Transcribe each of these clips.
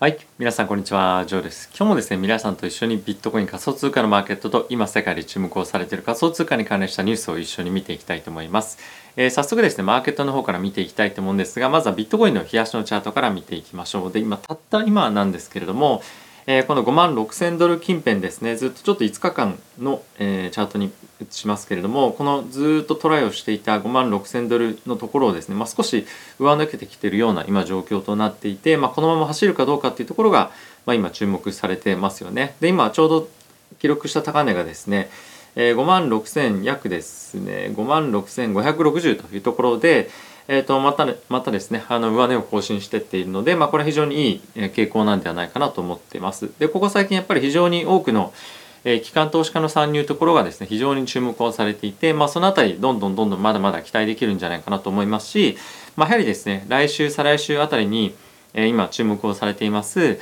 はい。皆さん、こんにちは。ジョーです。今日もですね、皆さんと一緒にビットコイン仮想通貨のマーケットと今世界で注目をされている仮想通貨に関連したニュースを一緒に見ていきたいと思います。えー、早速ですね、マーケットの方から見ていきたいと思うんですが、まずはビットコインの冷やしのチャートから見ていきましょう。で、今、たった今なんですけれども、えー、この5万6000ドル近辺ですねずっとちょっと5日間の、えー、チャートに移しますけれどもこのずっとトライをしていた5万6000ドルのところをですね、まあ、少し上抜けてきているような今状況となっていて、まあ、このまま走るかどうかっていうところが、まあ、今注目されてますよね。で今ちょうど記録した高値がですねえー、5万6000約ですね5万6560というところで、えー、とまたまたですねあの上値を更新してっているので、まあ、これは非常にいい傾向なんではないかなと思っています。でここ最近やっぱり非常に多くのえ機関投資家の参入ところがですね非常に注目をされていて、まあ、そのあたりどんどんどんどんまだまだ期待できるんじゃないかなと思いますし、まあ、やはりですね来週再来週あたりに、え今注目をされています、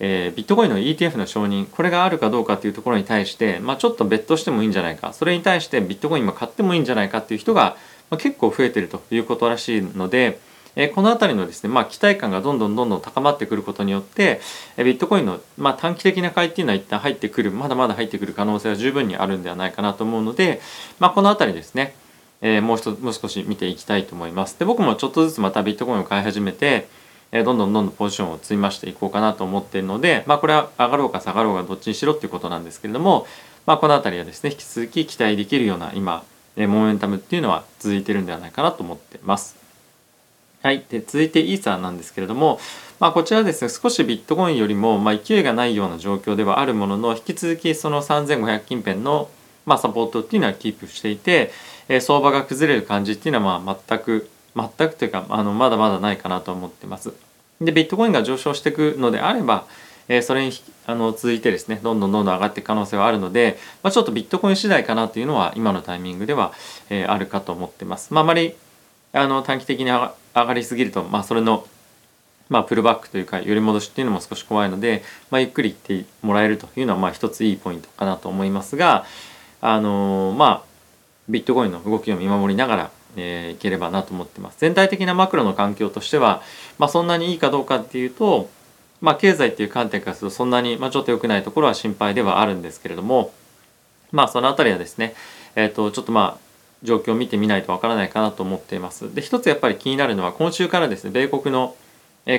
えー、ビットコインの ETF の承認これがあるかどうかっていうところに対して、まあ、ちょっと別途してもいいんじゃないかそれに対してビットコイン今買ってもいいんじゃないかっていう人がまあ、結構増えてるということらしいので、えこの辺りのですね、まあ、期待感がどんどんどんどん高まってくることによって、えビットコインの、まあ、短期的な買いっていうのは一旦入ってくるまだまだ入ってくる可能性は十分にあるんではないかなと思うので、まあ、この辺りですね、えー、もう一もう少し見ていきたいと思います。で僕もちょっとずつまたビットコインを買い始めて、え、どんどんどんどんポジションを積み増していこうかなと思っているので、まあ、これは上がろうか下がろうがどっちにしろっていうことなんですけれども、まあ、この辺りはですね引き続き期待できるような今えモメンタムっていうのは続いてるんではないかなと思ってます。はい、で続いてイーサーなんですけれども、まあ、こちらですね少しビットコインよりも、まあ、勢いがないような状況ではあるものの引き続きその3500近辺の、まあ、サポートっていうのはキープしていて、え、相場が崩れる感じっていうのはまあ全く全くというかあのまだまだないかなと思ってます。でビットコインが上昇していくのであれば、えー、それにあの続いてですねどんどんどんどん上がっていく可能性はあるので、まあ、ちょっとビットコイン次第かなというのは今のタイミングでは、えー、あるかと思ってます。まあ、あまりあの短期的に上がりすぎると、まあ、それのまあ、プルバックというか寄り戻しっていうのも少し怖いので、まあ、ゆっくりいってもらえるというのはまあ一ついいポイントかなと思いますが、あのー、まあビットコインの動きを見守りながら、えー、いければなと思ってます。全体的なマクロの環境としては、まあ、そんなにいいかどうかっていうと、まあ、経済っていう観点からするとそんなに、まあ、ちょっと良くないところは心配ではあるんですけれどもまあその辺りはですね、えー、とちょっとまあ状況を見てみないとわからないかなと思っています。で一つやっぱり気になるのは今週からですね米国の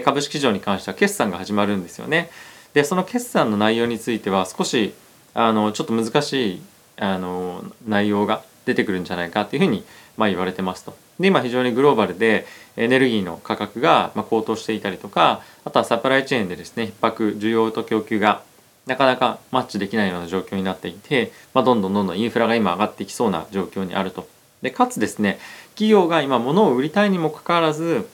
株式市場に関しては決算が始まるんですよね。でその決算の内容については少しあのちょっと難しいあの内容が出てくるんじゃないかっていうふうにまあ言われてますと。で今非常にグローバルでエネルギーの価格がま高騰していたりとかあとはサプライチェーンでですね逼迫需要と供給がなかなかマッチできないような状況になっていて、まあ、どんどんどんどんインフラが今上がってきそうな状況にあると。でかつですね企業が今物を売りたいにもかかわらず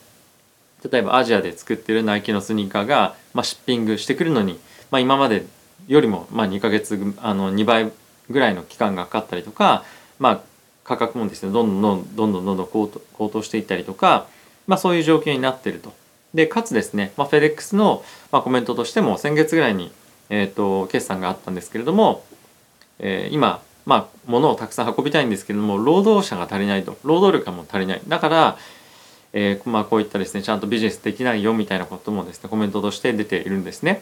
例えばアジアで作ってるナイキのスニーカーが、まあ、シッピングしてくるのに、まあ、今までよりも、ま、2ヶ月あの2倍ぐらいの期間がかかったりとか、まあ、価格もですねどんどんどんどんどんどん高騰高騰していったりとか、まあ、そういう状況になっていると。でかつですね、まあ、フェデックスの、まあ、コメントとしても先月ぐらいに、えーと、決算があったんですけれども、えー、今、まあ、物をたくさん運びたいんですけれども労働者が足りないと労働力がもう足りないだから、えーまあ、こういったですねちゃんとビジネスできないよみたいなこともですねコメントとして出ているんですね。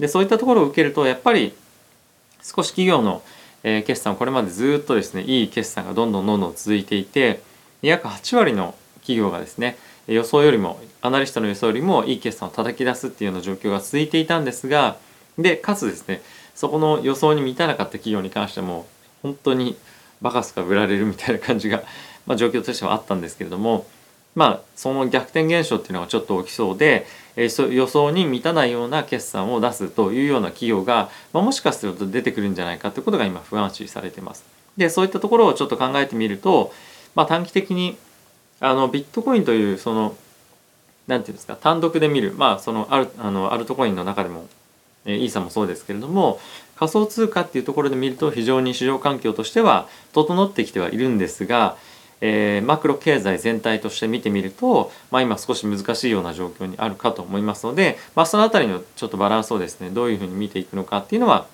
でそういったところを受けるとやっぱり少し企業のえー、決算これまでずっとですねいい決算がどんどんどんどん続いていて約8割の企業がですね予想よりもアナリストの予想よりもいい決算を叩き出すっていうような状況が続いていたんですがでかつですねそこの予想に満たなかった企業に関しても本当にバカすか売られるみたいな感じが、まあ、状況としてはあったんですけれどもまあその逆転現象っていうのがちょっと起きそうで、えー、予想に満たないような決算を出すというような企業が、まあ、もしかすると出てくるんじゃないかということが今不安視されてます。でそういったところをちょっと考えてみると、まあ、短期的にあのビットコインというその何て言うんですか単独で見るまあそのあるあのアルトコインの中でも、えー、イーサもそうですけれども仮想通貨っていうところで見ると非常に市場環境としては整ってきてはいるんですがえー、マクロ経済全体として見てみると、まあ、今少し難しいような状況にあるかと思いますので、まあ、その辺りのちょっとバランスをですねどういうふうに見ていくのかっていうのは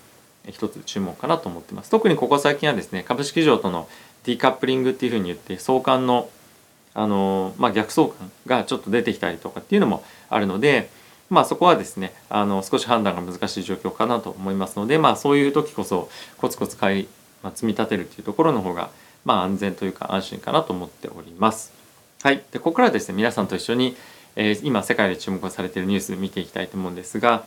一つ注目かなと思ってます。特にここ最近はですね株式市場とのディカップリングっていうふうに言って相関のあの、まあ、逆相関がちょっと出てきたりとかっていうのもあるので、まあそこはですねあの少し判断が難しい状況かなと思いますのでまあそういう時こそコツコツ買い、まあ、積み立てるっていうところの方がまあ安全というか安心かなと思っております。はい、でここからですね皆さんと一緒に、えー、今世界で注目されているニュース見ていきたいと思うんですが、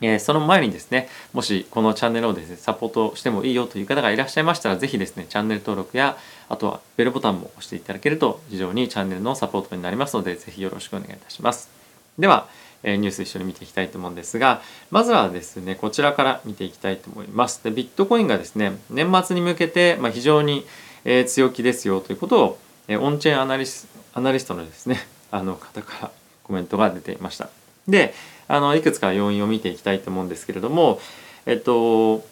えー、その前にですねもしこのチャンネルをですねサポートしてもいいよという方がいらっしゃいましたら是非ですねチャンネル登録やあとはベルボタンも押していただけると非常にチャンネルのサポートになりますので是非よろしくお願いいたします。では、え、ニュース一緒に見ていきたいと思うんですがまずはですねこちらから見ていきたいと思います。でビットコインがですね年末に向けて、まあ、非常に、えー、強気ですよということを、えー、オンチェーンアナリスアナリストのですね あの方からコメントが出ていました。であのいくつか要因を見ていきたいと思うんですけれどもえっと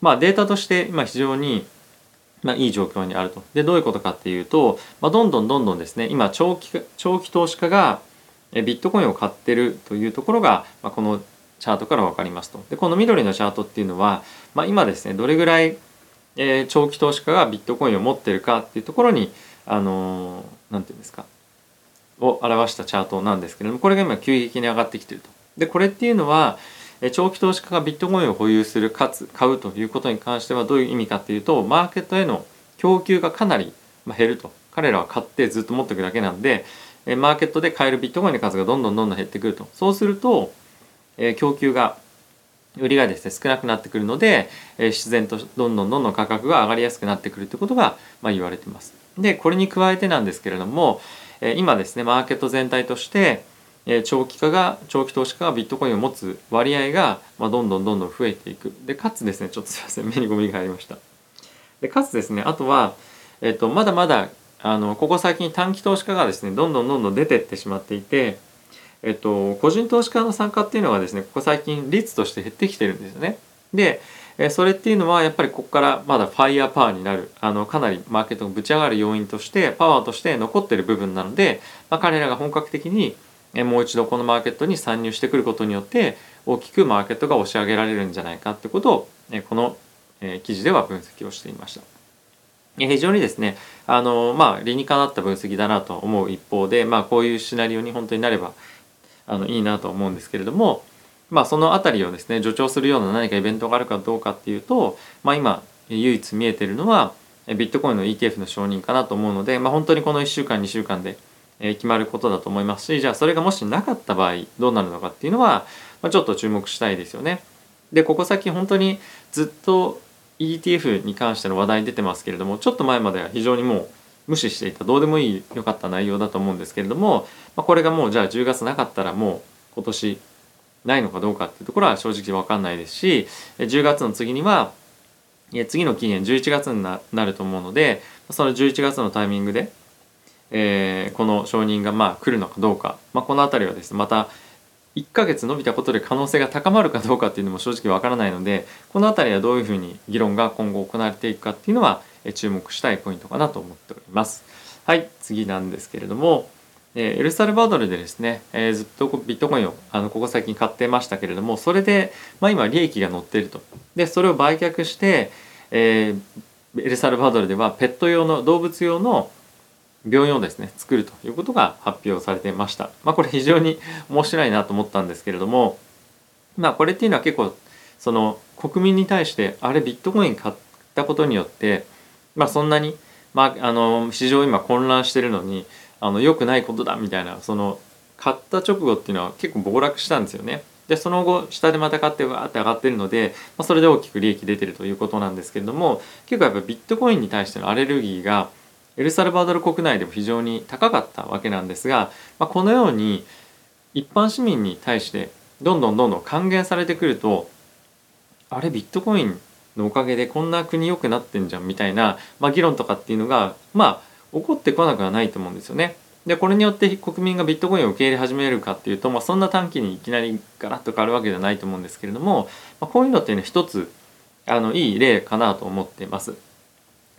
まあデータとして今非常にまあ、いい状況にあると。でどういうことかっていうと、まあ、どんどんどんどんですね今長期長期投資家がビットコインを買ってるというところが、まあ、このチャートから分かりますと。でこの緑のチャートっていうのは、まあ、今ですねどれぐらい、えー、長期投資家がビットコインを持ってるかっていうところにあの何、ー、て言うんですかを表したチャートなんですけれどもこれが今急激に上がってきてると。でこれっていうのは長期投資家がビットコインを保有するかつ買うということに関してはどういう意味かっていうとマーケットへの供給がかなり減ると彼らは買ってずっと持っていくだけなんでマーケットで買えるビットコインの数がどんどんどんどん減ってくるとそうすると供給が売りがですね少なくなってくるのでえ自然とどんどんどんどん価格が上がりやすくなってくるということがまあ言われてます。でこれに加えてなんですけれどもえ今ですねマーケット全体としてえ長期化が長期投資家がビットコインを持つ割合が、まあ、どんどんどんどん増えていくでかつですねちょっとすいません 目にゴミが入りましたでかつですねあとは、えっと、まだまだあのここ最近短期投資家がですねどんどんどんどん出てってしまっていて、えっと、個人投資家の参加っていうのがですねここ最近率として減ってきてるんですよねでそれっていうのはやっぱりここからまだファイヤーパワーになるあのかなりマーケットがぶち上がる要因としてパワーとして残ってる部分なので、まあ、彼らが本格的にもう一度このマーケットに参入してくることによって大きくマーケットが押し上げられるんじゃないかってことをこの記事では分析をしていました。非常にですねあのまあ理にかなった分析だなと思う一方でまあこういうシナリオに本当になればあのいいなと思うんですけれどもまあその辺りをですね助長するような何かイベントがあるかどうかっていうとまあ今唯一見えてるのはビットコインの ETF の承認かなと思うので、まあ、本当にこの1週間2週間で決まることだと思いますしじゃあそれがもしなかった場合どうなるのかっていうのは、まあ、ちょっと注目したいですよね。でここ先本当にずっと ETF に関しての話題出てますけれどもちょっと前までは非常にもう無視していたどうでもいい良かった内容だと思うんですけれども、まあ、これがもうじゃあ10月なかったらもう今年ないのかどうかっていうところは正直分かんないですし10月の次には次の期限11月になると思うのでその11月のタイミングで、えー、この承認がまあ来るのかどうか、まあ、この辺りはですねまた1ヶ月伸びたことで可能性が高まるかどうかっていうのも正直わからないのでこの辺りはどういうふうに議論が今後行われていくかっていうのは注目したいポイントかなと思っております。はい次なんですけれどもエルサルバドルでですね、えー、ずっとビットコインをあのここ最近買ってましたけれどもそれで、まあ、今利益が乗っているとでそれを売却して、えー、エルサルバドルではペット用の動物用の病院をですね作るということが発表されてました。まあ、これ非常に 面白いなと思ったんですけれどもまあこれっていうのは結構その国民に対してあれビットコイン買ったことによってまあそんなに、まあ、あの市場今混乱してるのにあの良くないことだみたいなその買った直後っていうのは結構暴落したんですよね。でその後下でまた買ってわーって上がってるので、まあ、それで大きく利益出てるということなんですけれども結構やっぱビットコインに対してのアレルギーがエルサルバドル国内でも非常に高かったわけなんですが、まあ、このように一般市民に対してどんどんどんどん還元されてくるとあれビットコインのおかげでこんな国良くなってんじゃんみたいな、まあ、議論とかっていうのがまあ起こってこなくはないと思うんですよね。でこれによって国民がビットコインを受け入れ始めるかっていうと、まあ、そんな短期にいきなりガラッと変わるわけではないと思うんですけれども、まあ、こういうのっていうのは一つあのいい例かなと思っています。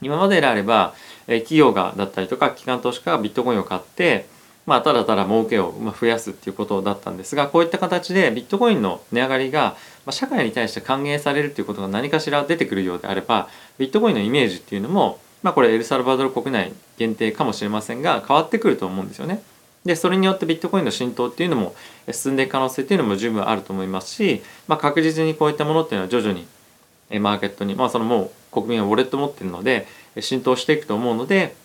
今までであれば企業がだったりとか機関投資家がビットコインを買ってまあ、ただただ儲けを増やすっていうことだったんですがこういった形でビットコインの値上がりが社会に対して還元されるっていうことが何かしら出てくるようであればビットコインのイメージっていうのも、まあ、これエルサルバドル国内限定かもしれませんが変わってくると思うんですよね。でそれによってビットコインの浸透っていうのも進んでいく可能性っていうのも十分あると思いますし、まあ、確実にこういったものっていうのは徐々にマーケットに、まあ、そのもう国民はウォレット持ってるので浸透していくと思うので、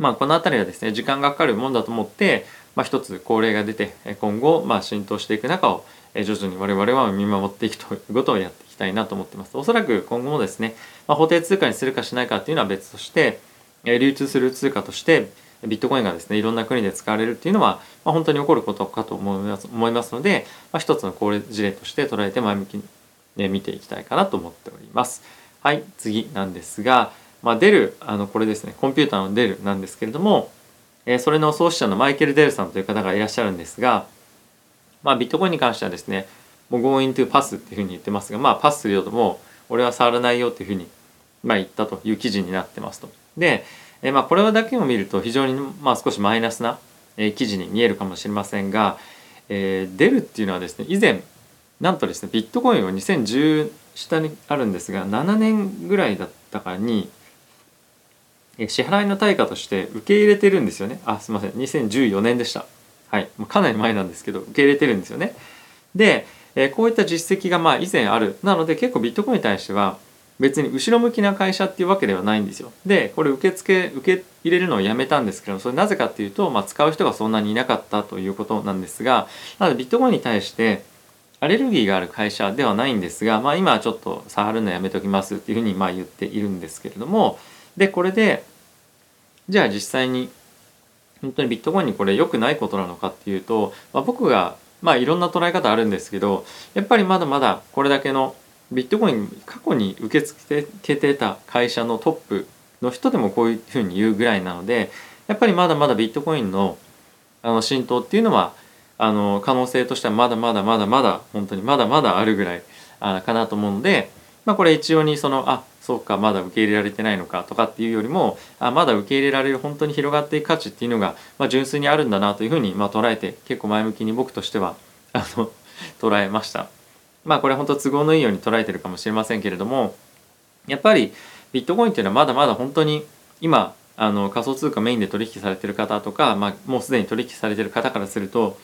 まあ、この辺りはですね時間がかかるもんだと思って、まあ、一つ恒例が出て今後まあ浸透していく中を徐々に我々は見守っていくということをやっていきたいなと思ってます。おそらく今後もですね、まあ、法定通貨にするかしないかっていうのは別として流通する通貨としてビットコインがですねいろんな国で使われるっていうのは、まあ、本当に起こることかと思います思いますので、まあ、一つの高齢事例として捉えて前向きに、ね、見ていきたいかなと思っております。はい次なんですが、まあ、デルあのこれですねコンピューターのデルなんですけれども、えー、それの創始者のマイケル・デルさんという方がいらっしゃるんですが、まあ、ビットコインに関してはですねもう going to pass っていうふうに言ってますがまあパスするよとも俺は触らないよっていうふうに、まあ、言ったという記事になってますと。でえまあ、これだけを見ると非常に、まあ、少しマイナスな、え記事に見えるかもしれませんが、えー、デルっていうのはですね以前なんとですねビットコインを2010下にあるんですが7年ぐらいだったかに支払いの対価として受け入れてるんですよね。あすいません。2014年でした。はい。かなり前なんですけど受け入れてるんですよね。で、こういった実績がまあ以前ある。なので結構ビットコインに対しては別に後ろ向きな会社っていうわけではないんですよ。でこれ受付受け入れるのをやめたんですけどそれなぜかっていうと、まあ、使う人がそんなにいなかったということなんですがなのでビットコインに対してアレルギーがある会社ではないんですが、まあ、今はちょっと触るのやめときますっていうふうにまあ言っているんですけれどもでこれでじゃあ実際に本当にビットコインにこれ良くないことなのかっていうと、まあ、僕がまあいろんな捉え方あるんですけどやっぱりまだまだこれだけのビットコイン過去に受け付けてた会社のトップの人でもこういうふうに言うぐらいなのでやっぱりまだまだビットコインのあの浸透っていうのはあの可能性としてはまだまだまだまだ本当にまだまだあるぐらいあかなと思うので、まあ、これ一応にそのあそうかまだ受け入れられてないのかとかっていうよりもあまだ受け入れられる本当に広がっていく価値っていうのが、まあ、純粋にあるんだなというふうに、まあ、捉えて結構前向きに僕としては あの捉えました。まあこれ本当都合のいいように捉えてるかもしれませんけれどもやっぱりビットコインっていうのはまだまだ本当に今あの仮想通貨メインで取引されてる方とか、まあ、もうすでに取引されてる方からすると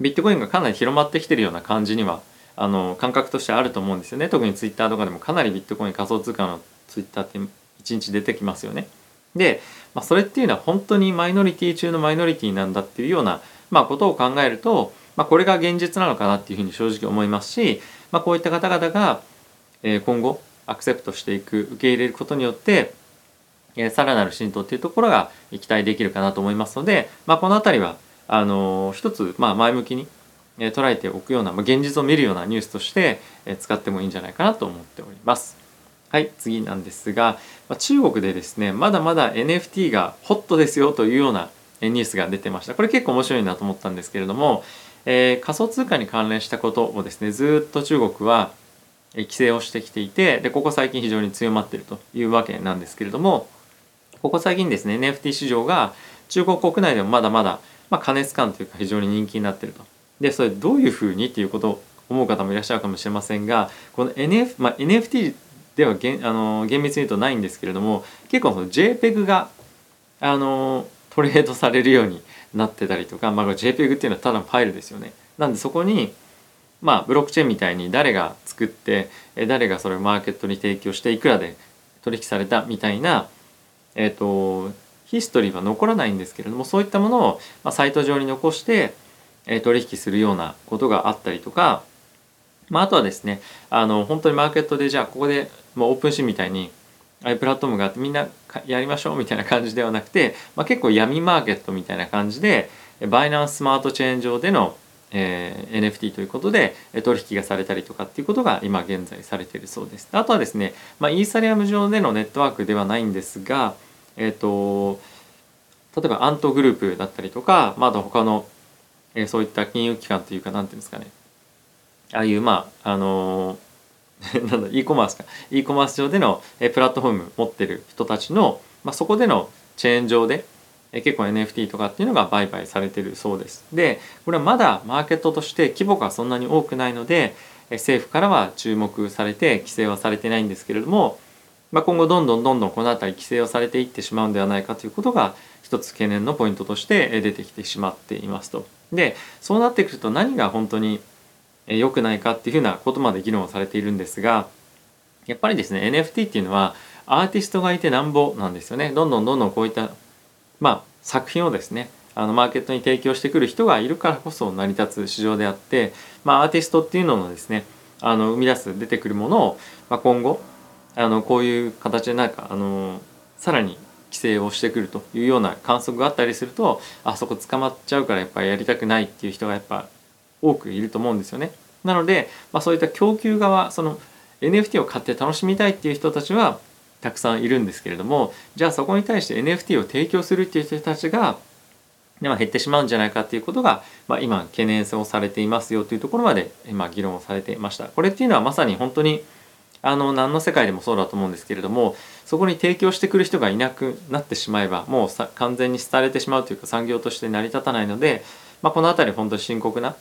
ビットコインがかなり広まってきてるような感じにはあの感覚としてあると思うんですよね特にツイッターとかでもかなりビットコイン仮想通貨のツイッターって1日出てきますよね。で、まあ、それっていうのは本当にマイノリティ中のマイノリティなんだっていうような、まあ、ことを考えるとまあ、これが現実なのかなっていうふうに正直思いますし、まあ、こういった方々が今後アクセプトしていく受け入れることによってさらなる浸透っていうところが期待できるかなと思いますので、まあ、この辺りはあの一つまあ前向きに捉えておくような、まあ、現実を見るようなニュースとして使ってもいいんじゃないかなと思っております。はい次なんですが中国でですねまだまだ NFT がホットですよというようなニュースが出てましたこれ結構面白いなと思ったんですけれどもえー、仮想通貨に関連したことをですねずっと中国は規制をしてきていてでここ最近非常に強まっているというわけなんですけれどもここ最近ですね NFT 市場が中国国内でもまだまだ、まあ、過熱感というか非常に人気になっていると。でそれどういうふうにっていうことを思う方もいらっしゃるかもしれませんがこの NF、まあ、NFT ではげあの厳密に言うとないんですけれども結構その JPEG があのトレードされるようになってたりとか、まあ、JPEG っていうのはただのファイルですよね。なんでそこにまあブロックチェーンみたいに誰が作って誰がそれをマーケットに提供していくらで取引されたみたいな、えーと、ヒストリーは残らないんですけれどもそういったものを、まあ、サイト上に残して、え、取引するようなことがあったりとか、まあ、あとはですねあの本当にマーケットでじゃあここで、まあ、オープンシーンみたいにああいプラットフォームがあってみんなやりましょうみたいな感じではなくて、まあ、結構闇マーケットみたいな感じでバイナンススマートチェーン上での、えー、NFT ということで取引がされたりとかっていうことが今現在されているそうです。あとはですね、まあ、イーサリアム上でのネットワークではないんですが、えっ、ー、と例えばアントグループだったりとか、まあ、あと他の、えー、そういった金融機関というか何ていうんですかねああいうまああのー なんだ e コマースか e コマース上でのえプラットフォーム持ってる人たちの、まあ、そこでのチェーン上でえ結構 NFT とかっていうのが売買されてるそうです。でこれはまだマーケットとして規模がそんなに多くないのでえ政府からは注目されて規制はされてないんですけれどもまあ、今後どんどんどんどんこの辺り規制をされていってしまうんではないかということが一つ懸念のポイントとして出てきてしまっていますと。でそうなってくると何が本当に良くないかっていうふうなことまで議論されているんですがやっぱりですね NFT っていうのはアーティストがいてなんぼなんですよね。どんどんどんどんこういったまあ作品をですねあのマーケットに提供してくる人がいるからこそ成り立つ市場であって、まあ、アーティストっていうののですねあの生み出す出てくるものを、まあ、今後あのこういう形でなんかあのさらに規制をしてくるというような観測があったりするとあそこ捕まっちゃうからやっぱりやりたくないっていう人がやっぱ多くいると思うんですよね。なので、まあ、そういった供給側その NFT を買って楽しみたいっていう人たちはたくさんいるんですけれどもじゃあそこに対して NFT を提供するっていう人たちが減ってしまうんじゃないかっていうことが、まあ、今懸念をされていますよというところまで今議論をされていました。これっていうのはまさに本当にあの何の世界でもそうだと思うんですけれどもそこに提供してくる人がいなくなってしまえばもうさ完全に廃れてしまうというか産業として成り立たないので、まあ、この辺り本当に深刻な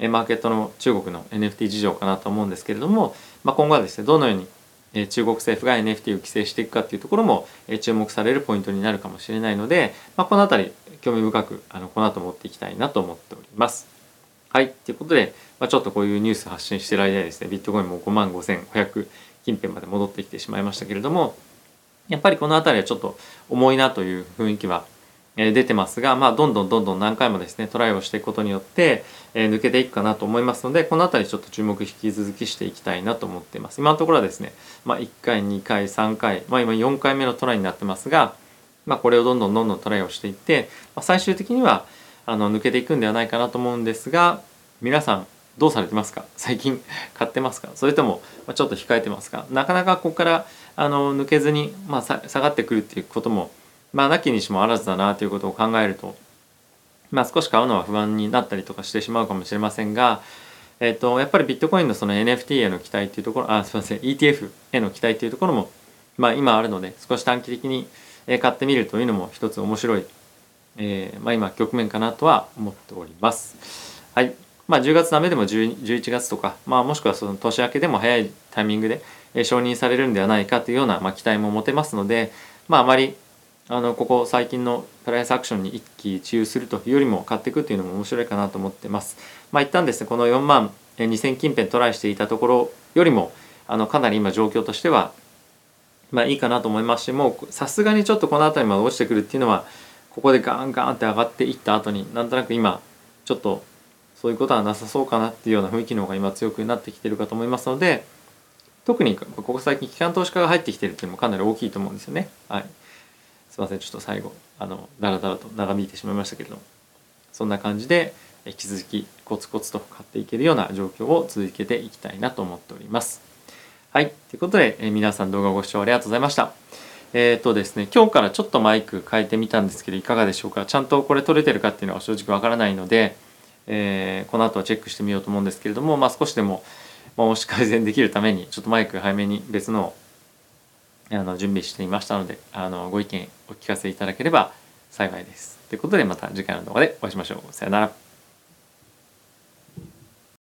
マーケットの中国の NFT 事情かなと思うんですけれども、まあ、今後はですねどのように中国政府が NFT を規制していくかっていうところも注目されるポイントになるかもしれないので、まあ、この辺り興味深くあのこの後持っていきたいなと思っております。はい。ということで、まあ、ちょっとこういうニュース発信してる間にですね、ビットコインも5万5500近辺まで戻ってきてしまいましたけれどもやっぱりこの辺りはちょっと重いなという雰囲気は出てますが、まあ、どんどんどんどん何回もですねトライをしていくことによって、え抜けていくかなと思いますのでこの辺りちょっと注目引き続きしていきたいなと思っています今のところはですね、まあ、1回2回3回、まあ、今4回目のトライになってますが、まあ、これをどんどんどんどんトライをしていって、まあ、最終的にはあの抜けていくんではないかなと思うんですが皆さんどうされてますか？最近買ってますか？それともちょっと控えてますか？なかなかここからあの抜けずに、まあ、下がってくるっていうこともまあなきにしもあらずだなということを考えると、まあ、少し買うのは不安になったりとかしてしまうかもしれませんが、えーと、やっぱりビットコインのその NFT への期待っていうところあすいません ETF への期待っていうところも、まあ、今あるので少し短期的に買ってみるというのも一つ面白い、えーまあ、今局面かなとは思っております。はいまあ、10月ダメでも11月とか、まあ、もしくはその年明けでも早いタイミングで承認されるんではないかというような、まあ、期待も持てますので、まあ、あまりあのここ最近のプライスアクションに一喜一憂するというよりも買っていくというのも面白いかなと思ってます。まあ、一旦ですねこの4万2000近辺トライしていたところよりもあのかなり今状況としてはまあいいかなと思いますしもうさすがにちょっとこの辺りまで落ちてくるっていうのはここでガンガンって上がっていった後になんとなく今ちょっとそういうことはなさそうかなっていうような雰囲気の方が今強くなってきてるかと思いますので特にここ最近機関投資家が入ってきてるっていうのもかなり大きいと思うんですよね。はい、すいませんちょっと最後あのだらだらと長引いてしまいましたけれどもそんな感じで引き続きコツコツと買っていけるような状況を続けていきたいなと思っております。はい。ということで、え皆さん動画ご視聴ありがとうございました。えっ、ー、とですね、今日からちょっとマイク変えてみたんですけど、いかがでしょうか？ちゃんとこれ撮れてるかっていうのは正直わからないので、えー、この後はチェックしてみようと思うんですけれども、まあ、少しでも、まあ、もし改善できるためにちょっとマイク早めに別のをあの準備していましたのであのご意見お聞かせいただければ幸いです。ということでまた次回の動画でお会いしましょう。さよなら。